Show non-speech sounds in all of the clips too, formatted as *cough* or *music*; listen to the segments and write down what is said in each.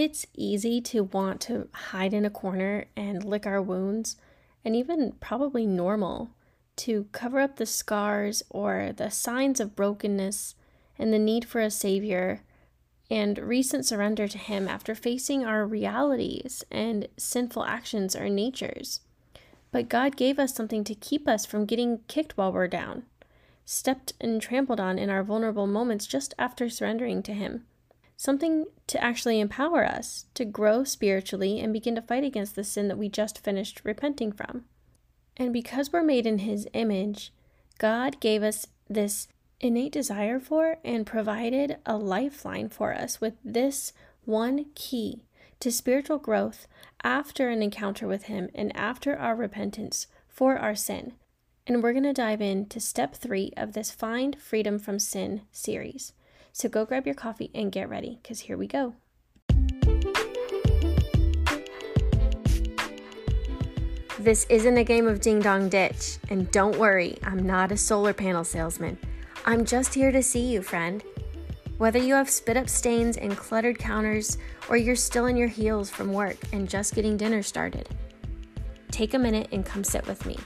It's easy to want to hide in a corner and lick our wounds, and even probably normal to cover up the scars or the signs of brokenness and the need for a savior and recent surrender to Him after facing our realities and sinful actions or natures. But God gave us something to keep us from getting kicked while we're down, stepped and trampled on in our vulnerable moments just after surrendering to Him. Something to actually empower us to grow spiritually and begin to fight against the sin that we just finished repenting from. And because we're made in His image, God gave us this innate desire for and provided a lifeline for us with this one key to spiritual growth after an encounter with Him and after our repentance for our sin. And we're going to dive into step three of this Find Freedom from Sin series. So go grab your coffee and get ready because here we go. This isn't a game of ding dong ditch, and don't worry, I'm not a solar panel salesman. I'm just here to see you, friend. Whether you have spit up stains and cluttered counters, or you're still in your heels from work and just getting dinner started, take a minute and come sit with me.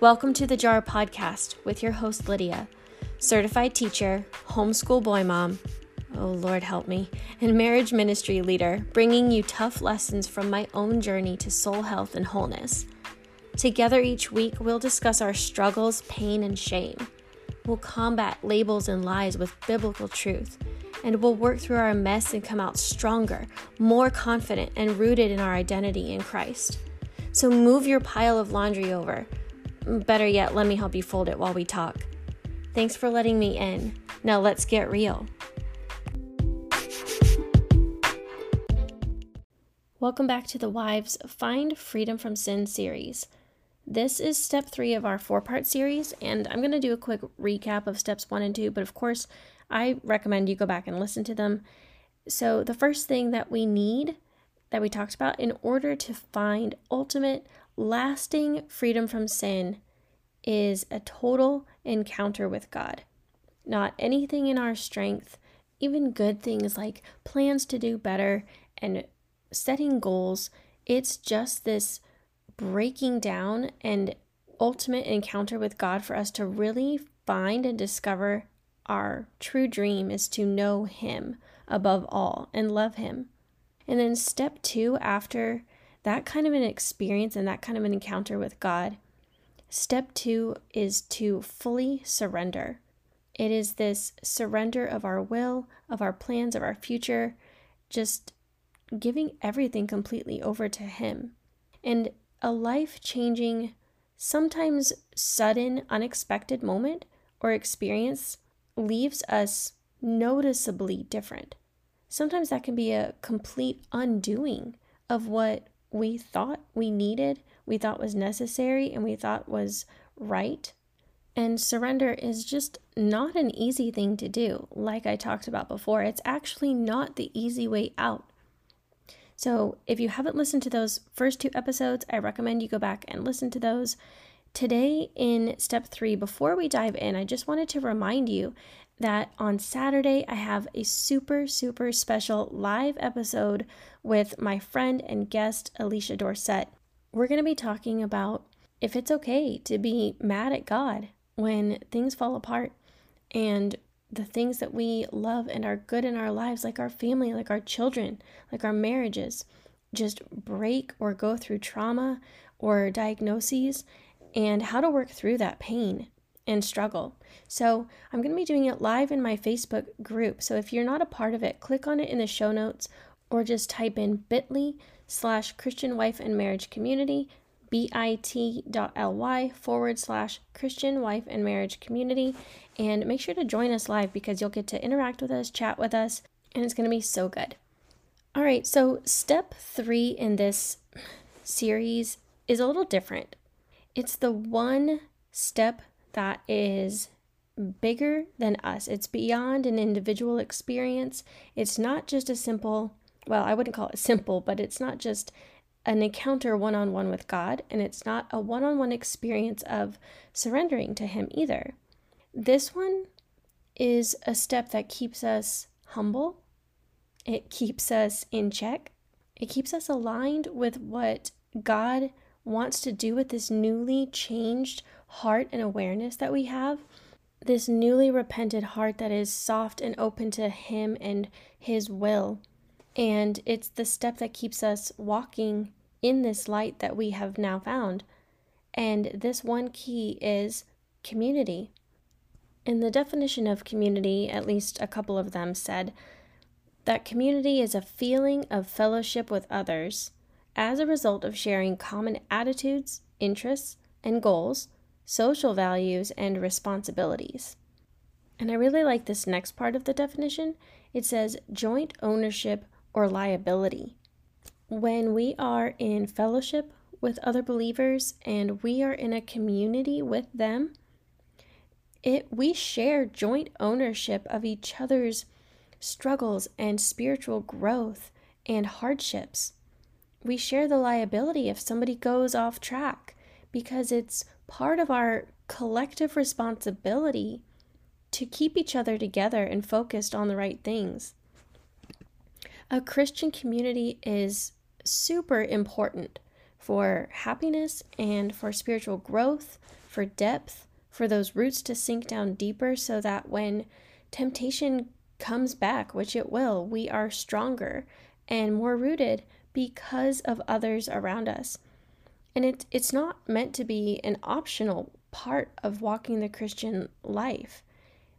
Welcome to the Jar Podcast with your host, Lydia, certified teacher, homeschool boy mom, oh Lord help me, and marriage ministry leader, bringing you tough lessons from my own journey to soul health and wholeness. Together each week, we'll discuss our struggles, pain, and shame We'll combat labels and lies with biblical truth, and we'll work through our mess and come out stronger, more confident, and rooted in our identity in Christ. So move your pile of laundry over. Better yet, let me help you fold it while we talk. Thanks for letting me in. Now let's get real. Welcome back to the Wives Find Freedom from Sin series. This is step three of our four part series, and I'm going to do a quick recap of steps one and two, but of course, I recommend you go back and listen to them. So, the first thing that we need that we talked about in order to find ultimate, lasting freedom from sin is a total encounter with God. Not anything in our strength, even good things like plans to do better and setting goals. It's just this breaking down and ultimate encounter with God for us to really find and discover our true dream is to know Him above all and love Him. And then, step two, after that kind of an experience and that kind of an encounter with God, step two is to fully surrender. It is this surrender of our will, of our plans, of our future, just giving everything completely over to Him. And a life changing, sometimes sudden, unexpected moment or experience leaves us noticeably different. Sometimes that can be a complete undoing of what we thought we needed, we thought was necessary, and we thought was right. And surrender is just not an easy thing to do. Like I talked about before, it's actually not the easy way out. So if you haven't listened to those first two episodes, I recommend you go back and listen to those. Today, in step three, before we dive in, I just wanted to remind you that on Saturday, I have a super, super special live episode with my friend and guest, Alicia Dorset. We're going to be talking about if it's okay to be mad at God when things fall apart and the things that we love and are good in our lives, like our family, like our children, like our marriages, just break or go through trauma or diagnoses, and how to work through that pain and struggle. So, I'm going to be doing it live in my Facebook group. So, if you're not a part of it, click on it in the show notes or just type in bit.ly slash Christian Wife and Marriage Community bit.ly forward slash Christian Wife and Marriage Community. And make sure to join us live because you'll get to interact with us, chat with us, and it's going to be so good. All right, so step three in this series is a little different. It's the one step that is bigger than us, it's beyond an individual experience. It's not just a simple, well, I wouldn't call it simple, but it's not just an encounter one on one with God, and it's not a one on one experience of surrendering to Him either. This one is a step that keeps us humble, it keeps us in check, it keeps us aligned with what God wants to do with this newly changed heart and awareness that we have. This newly repented heart that is soft and open to Him and His will. And it's the step that keeps us walking in this light that we have now found. And this one key is community. In the definition of community, at least a couple of them said that community is a feeling of fellowship with others as a result of sharing common attitudes, interests, and goals, social values, and responsibilities. And I really like this next part of the definition. It says joint ownership or liability. When we are in fellowship with other believers and we are in a community with them, it we share joint ownership of each other's struggles and spiritual growth and hardships. We share the liability if somebody goes off track because it's part of our collective responsibility to keep each other together and focused on the right things. A Christian community is super important for happiness and for spiritual growth, for depth, for those roots to sink down deeper so that when temptation comes back, which it will, we are stronger and more rooted because of others around us. And it, it's not meant to be an optional part of walking the Christian life.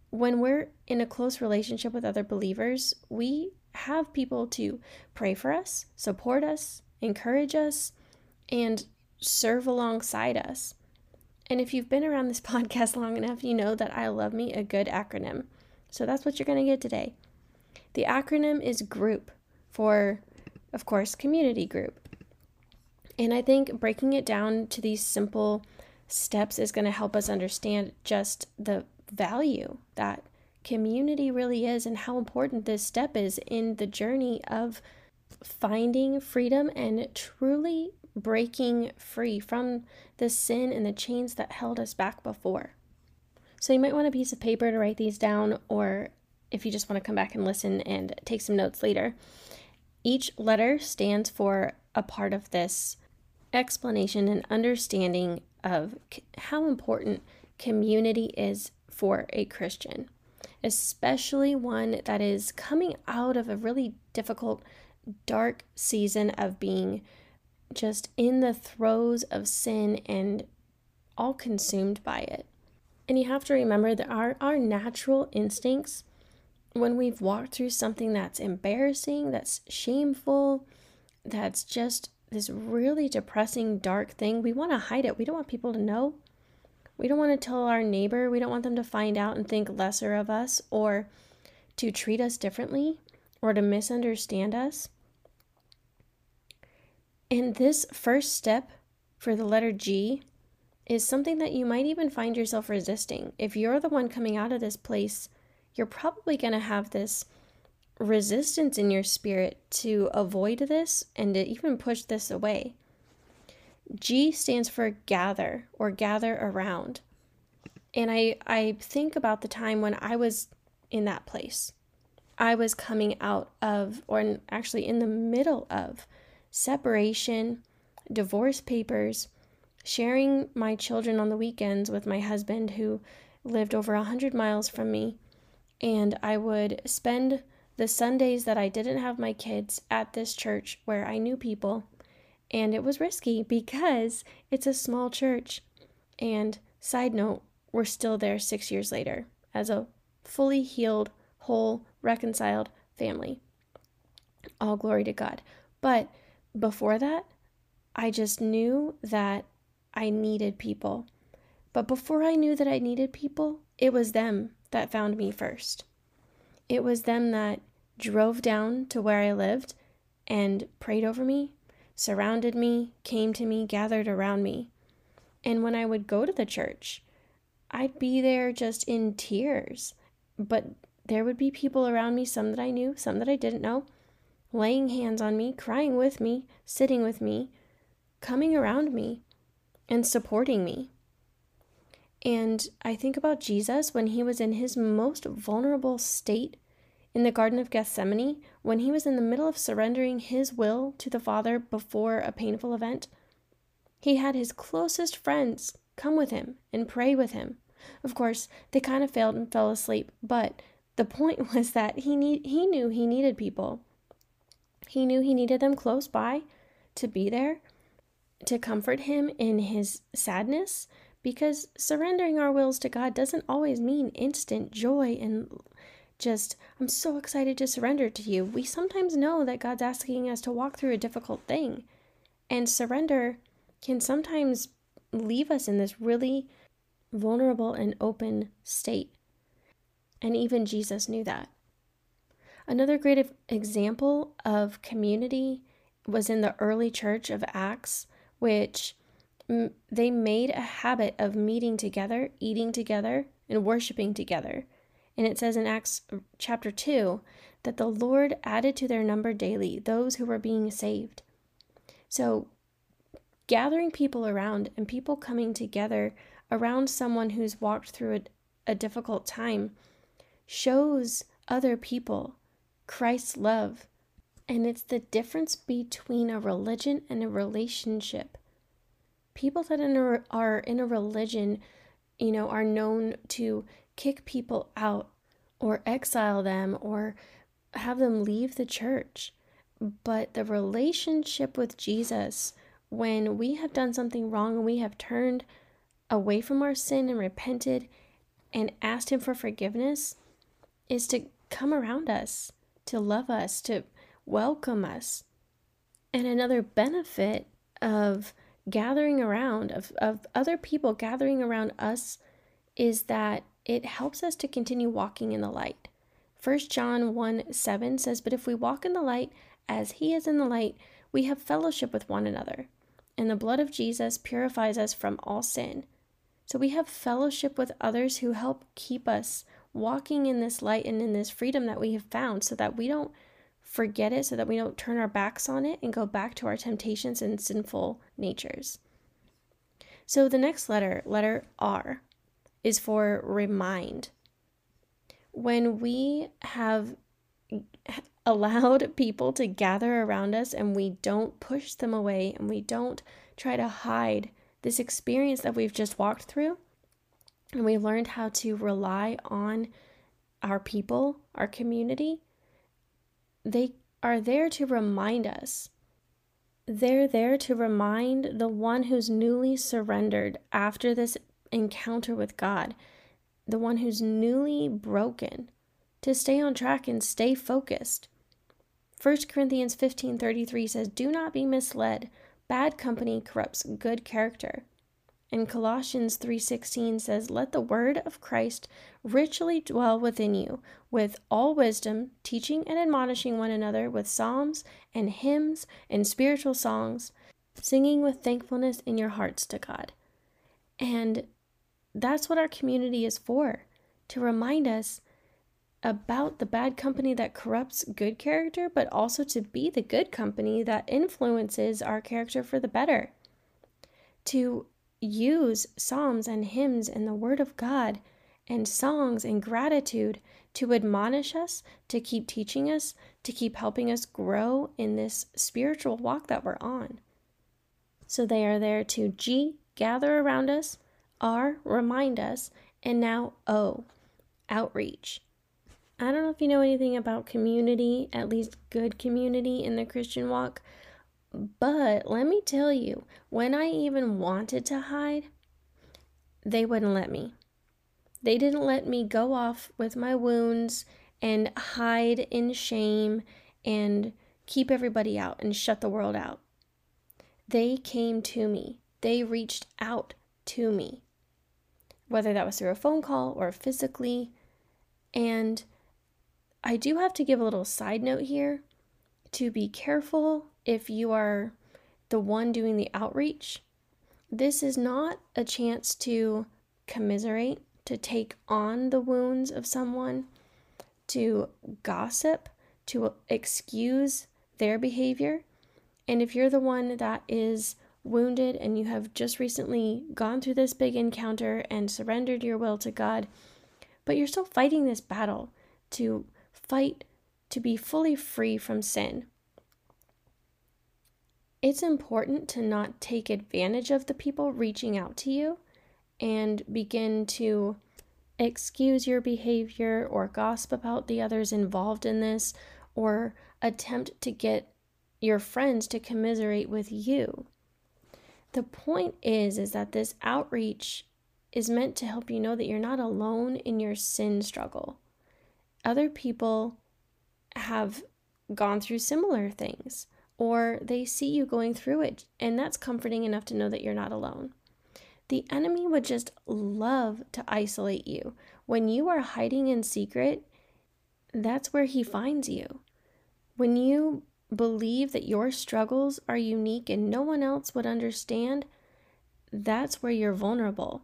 When we're in a close relationship with other believers, we have people to pray for us, support us, encourage us, and serve alongside us. And if you've been around this *laughs* podcast long enough, you know that I love me a good acronym. So that's what you're going to get today. The acronym is GROUP for, of course, community group. And I think breaking it down to these simple steps is going to help us understand just the value that community really is and how important this step is in the journey of finding freedom and truly breaking free from the sin and the chains that held us back before. So you might want a piece of paper to write these down, or if you just want to come back and listen and take some notes later. Each letter stands for a part of this explanation and understanding of how important community is for a Christian, especially one that is coming out of a really difficult, dark season of being just in the throes of sin and all consumed by it. And you have to remember that our, our natural instincts, when we've walked through something that's embarrassing, that's shameful, that's just this really depressing, dark thing, we want to hide it. We don't want people to know. We don't want to tell our neighbor. We don't want them to find out and think lesser of us or to treat us differently or to misunderstand us. And this first step for the letter G is something that you might even find yourself resisting. If you're the one coming out of this place, you're probably going to have this resistance in your spirit to avoid this and to even push this away. G stands for gather or gather around. And I, I think about the time when I was in that place. I was coming out of, or actually in the middle of, separation, divorce papers, sharing my children on the weekends with my husband who lived over a hundred miles from me. And I would spend the Sundays that I didn't have my kids at this church where I knew people. And it was risky because it's a small church. And side note, we're still there six years later as a fully healed, whole, reconciled family. All glory to God. But before that, I just knew that I needed people. But before I knew that I needed people, it was them that found me first. It was them that drove down to where I lived and prayed over me, surrounded me, came to me, gathered around me. And when I would go to the church, I'd be there just in tears. But there would be people around me, some that I knew, some that I didn't know, laying hands on me, crying with me, sitting with me, coming around me, and supporting me. And I think about Jesus when he was in his most vulnerable state in the Garden of Gethsemane when he was in the middle of surrendering his will to the Father before a painful event. He had his closest friends come with him and pray with him. Of course, they kind of failed and fell asleep, but the point *laughs* was that he need he knew he needed people. He knew he needed them close by to be there to comfort him in his sadness because surrendering our wills to God doesn't always mean instant joy and just, I'm so excited to surrender to you. We sometimes know that God's asking us to walk through a difficult thing, and surrender can sometimes leave us in this really vulnerable and open state. And even Jesus knew that. Another great example of community was in the early church of Acts, which they made a habit of meeting together, eating together, and worshiping together. And it says in Acts chapter 2 that the Lord added to their number daily those who were being saved. So, gathering people around and people coming together around someone who's walked through a, a difficult time shows other people Christ's love. And it's the difference between a religion and a relationship. People that are in a religion, you know, are known to kick people out or exile them or have them leave the church. But the relationship with Jesus, when we have done something wrong and we have turned away from our sin and repented and asked Him for forgiveness, is to come around us, to love us, to welcome us. And another benefit of gathering around, of, of other people gathering around us, is that it helps us to continue walking in the light. 1 John 1 7 says, But if we walk in the light as he is in the light, we have fellowship with one another. And the blood of Jesus purifies us from all sin. So we have fellowship with others who help keep us walking in this light and in this freedom that we have found so that we don't forget it, so that we don't turn our backs on it and go back to our temptations and sinful natures. So the next letter, letter R, is for remind. When we have *laughs* allowed people to gather around us and we don't push them away and we don't try to hide this experience that we've just walked through, and we learned how to rely on our people, our community, they are there to remind us. They're there to remind the one who's newly surrendered after this encounter with God, the one who's newly broken, to stay on track and stay focused. 1 Corinthians 15:33 says, "Do not be misled. Bad company corrupts good character." And Colossians 3:16 says, "Let the word of Christ richly dwell within you, with all wisdom, teaching and admonishing one another with psalms and hymns and spiritual songs, singing with thankfulness in your hearts to God." And that's what our community is for to remind us about the bad company that corrupts good character, but also to be the good company that influences our character for the better. To use psalms and hymns and the Word of God and songs and gratitude to admonish us, to keep teaching us, to keep helping us grow in this spiritual walk that we're on. So they are there to G, gather around us, R, remind us, and now O, outreach. I don't know if you know anything about community, at least good community in the Christian walk, but let me tell you, when I even wanted to hide, they wouldn't let me. They didn't let me go off with my wounds and hide in shame and keep everybody out and shut the world out. They came to me, they reached out to me whether that was through a phone call or physically. And I do have to give a little side note here to be careful if you are the one doing the outreach. This is not a chance to commiserate, to take on the wounds of someone, to gossip, to excuse their behavior. And if you're the one that is wounded and you have just recently gone through this big encounter and surrendered your will to God, but you're still fighting this battle to fight to be fully free from sin. It's important to not take advantage of the people reaching out to you and begin to excuse your behavior or gossip about the others involved in this or attempt to get your friends to commiserate with you. The point is is that this outreach is meant to help you know that you're not alone in your sin struggle. Other people have gone through similar things or they see you going through it and that's comforting enough to know that you're not alone. The enemy would just love to isolate you. When you are hiding in secret, that's where he finds you. When you believe that your struggles are unique and no one else would understand, that's where you're vulnerable.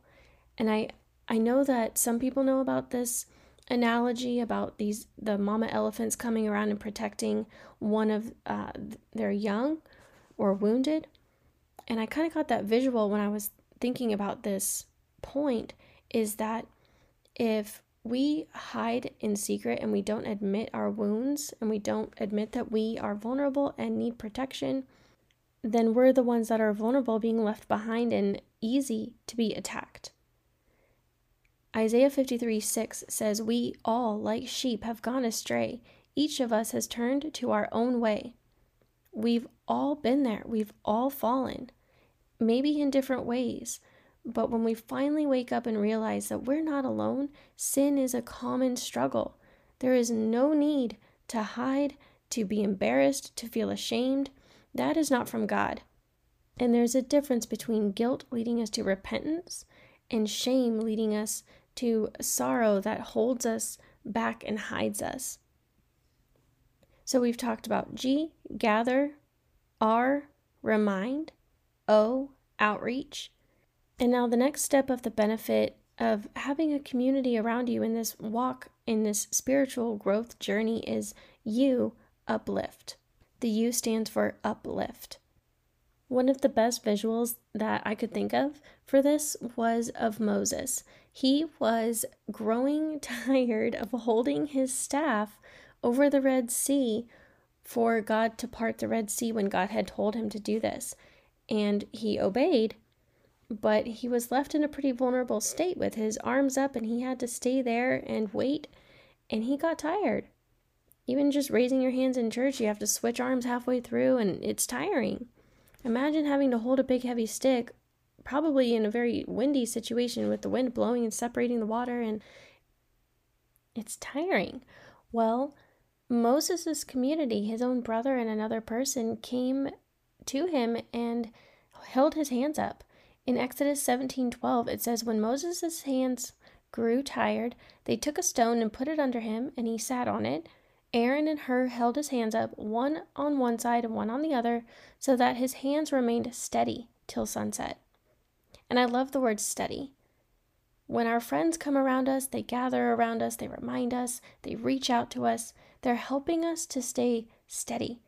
And I I know that some people know about this analogy about these the mama elephants coming around and protecting one of uh, their young or wounded. And I kind of got that visual when I was thinking about this point is that if we hide in secret and we don't admit our wounds and we don't admit that we are vulnerable and need protection, then we're the ones that are vulnerable being left behind and easy to be attacked. Isaiah 53 6 says, We all, like sheep, have gone astray. Each of us has turned to our own way. We've all been there. We've all fallen, maybe in different ways. But when we finally wake up and realize that we're not alone, sin is a common struggle. There is no need to hide, to be embarrassed, to feel ashamed. That is not from God. And there's a difference between guilt leading us to repentance and shame leading us to sorrow that holds us back and hides us. So we've talked about G, gather, R, remind, O, outreach, and now, the next step of the benefit of having a community around you in this walk, in this spiritual growth journey, is you uplift. The U stands for uplift. One of the best visuals that I could think of for this was of Moses. He was growing *laughs* tired of holding his staff over the Red Sea for God to part the Red Sea when God had told him to do this. And he obeyed, but he was left in a pretty vulnerable state with his arms up and he had to stay there and wait and he got tired. Even just raising your hands in church you have to switch arms halfway through and it's tiring. Imagine having to hold a big heavy stick probably in a very windy situation with the wind blowing and separating the water and it's tiring. Well moses' community his own brother and another person came to him and held his hands up in Exodus 17:12 it says when Moses' hands grew tired, they took a stone and put it under him, and he sat on it. Aaron and Hur held his hands up, one on one side and one on the other, so that his hands remained steady till sunset. And I love the word steady. When our friends come around us, they gather around us, they remind us, they reach out to us, they're helping us to stay steady.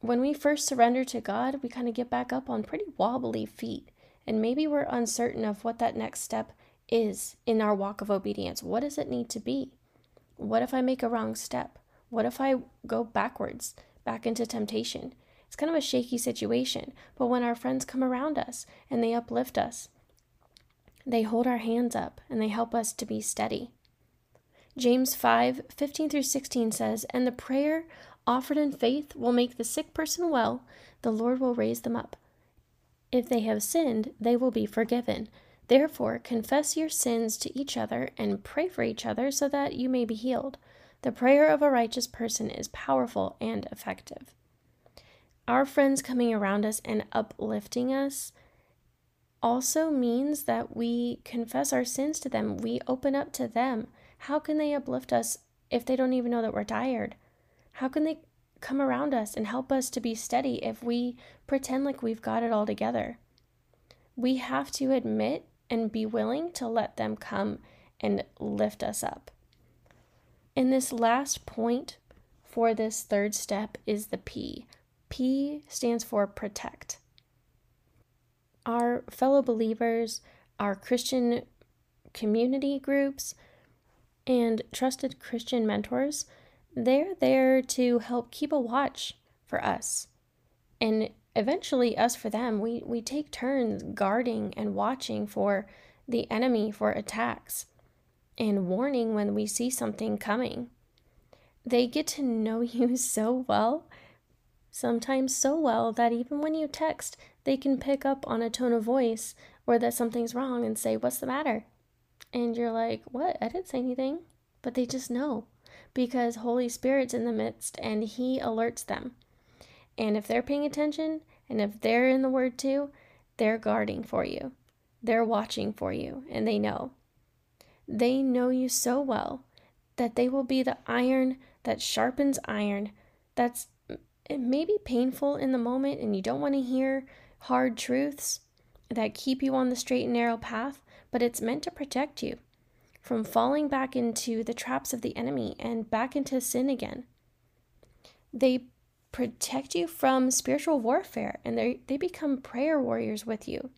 When we first surrender to God, we kind of get back up on pretty wobbly feet and maybe we're uncertain of what that next step is in our walk of obedience. What does it need to be? What if I make a wrong step? What if I go backwards, back into temptation? It's kind of a shaky situation, but when our friends come around us and they uplift us, they hold our hands up and they help us to be steady. James 5 15 through 16 says, And the prayer offered in faith will make the sick person well, the Lord will raise them up. If they have sinned, they will be forgiven. Therefore, confess your sins to each other and pray for each other so that you may be healed. The prayer of a righteous person is powerful and effective. Our friends coming around us and uplifting us also means that we confess our sins to them. We open up to them. How can they uplift us if they don't even know that we're tired? How can they come around us and help us to be steady if we pretend like we've got it all together. We have to admit and be willing to let them come and lift us up. And this last point for this third step is the P. P stands for protect. Our fellow believers, our Christian community groups, and trusted Christian mentors they're there to help keep a watch for us. And eventually, us for them, we, we take turns guarding and watching for the enemy for attacks and warning when we see something coming. They get to know *laughs* you so well, sometimes so well that even when you text, they can pick up on a tone of voice or that something's wrong and say, What's the matter? And you're like, What? I didn't say anything. But they just know because Holy Spirit's in the midst and He alerts them. And if they're paying attention and if they're in the Word too, they're guarding for you. They're watching for you and they know. They know you so well that they will be the iron that sharpens iron. That's it may be painful in the moment and you don't want to hear hard truths that keep you on the straight and narrow path, but it's meant to protect you from falling back into the traps of the enemy and back into sin again. They protect you from spiritual warfare and they they become prayer warriors with you.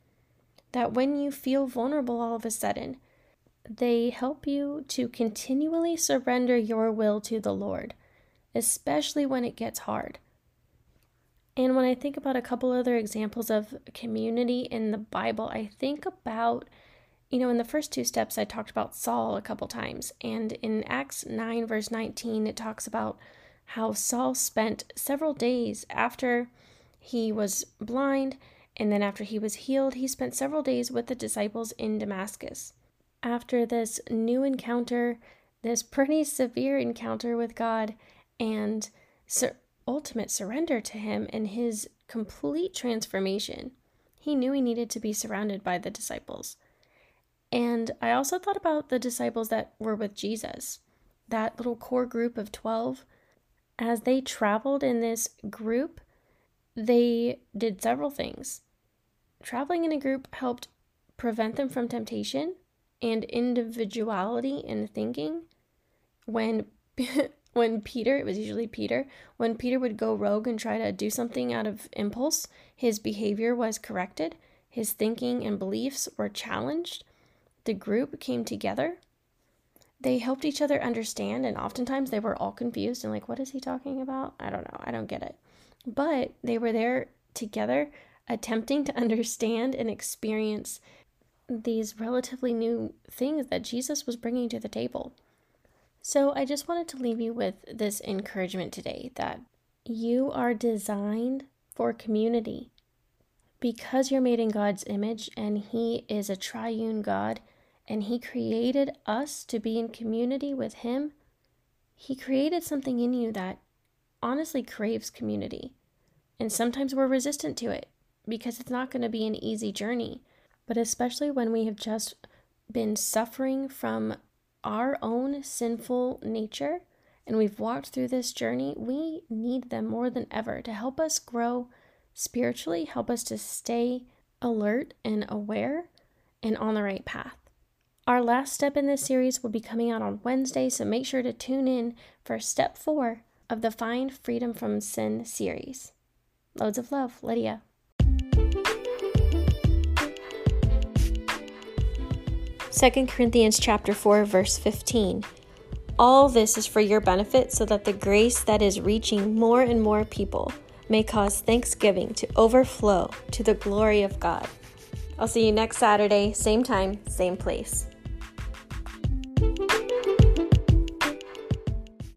That when you feel vulnerable all of a sudden, they help you to continually surrender your will to the Lord, especially when it gets hard. And when I think about a couple other examples of community in the Bible, I think about, you know, in the first two steps, I talked about Saul a couple times. And in Acts 9, verse 19, it talks about how Saul spent several days after he was blind and then after he was healed, he spent several days with the disciples in Damascus after this new encounter, this pretty severe encounter with God, and sur- ultimate surrender to Him and His complete transformation, he knew he needed to be surrounded by the disciples. And I also thought about the disciples that were with Jesus, that little core group of 12. As they traveled in this group, they did several things. Traveling in a group helped prevent them from temptation and individuality in thinking when *laughs* when Peter, it was usually Peter, when Peter would go rogue and try to do something out of impulse, his behavior was corrected, his thinking and beliefs were challenged. The group came together. They helped each other understand, and oftentimes they were all confused and like, what is he talking about? I don't know. I don't get it. But they were there together, attempting to understand and experience these relatively new things that Jesus was bringing to the table. So, I just wanted to leave you with this encouragement today that you are designed for community because you're made in God's image and He is a triune God and He created us to be in community with Him. He created something in you that honestly craves community. And sometimes we're resistant to it because it's not going to be an easy journey but especially when we have just been suffering from our own sinful nature and we've walked through this journey, we need them more than ever to help us grow spiritually, help us to stay alert and aware and on the right path. Our last step in this series will be coming out on Wednesday, so make sure to tune in for step four of the Find Freedom from Sin series. Loads of love, Lydia. 2 Corinthians chapter 4 verse 15. All this is for your benefit so that the grace that is reaching more and more people may cause thanksgiving to overflow to the glory of God. I'll see you next Saturday, same time, same place.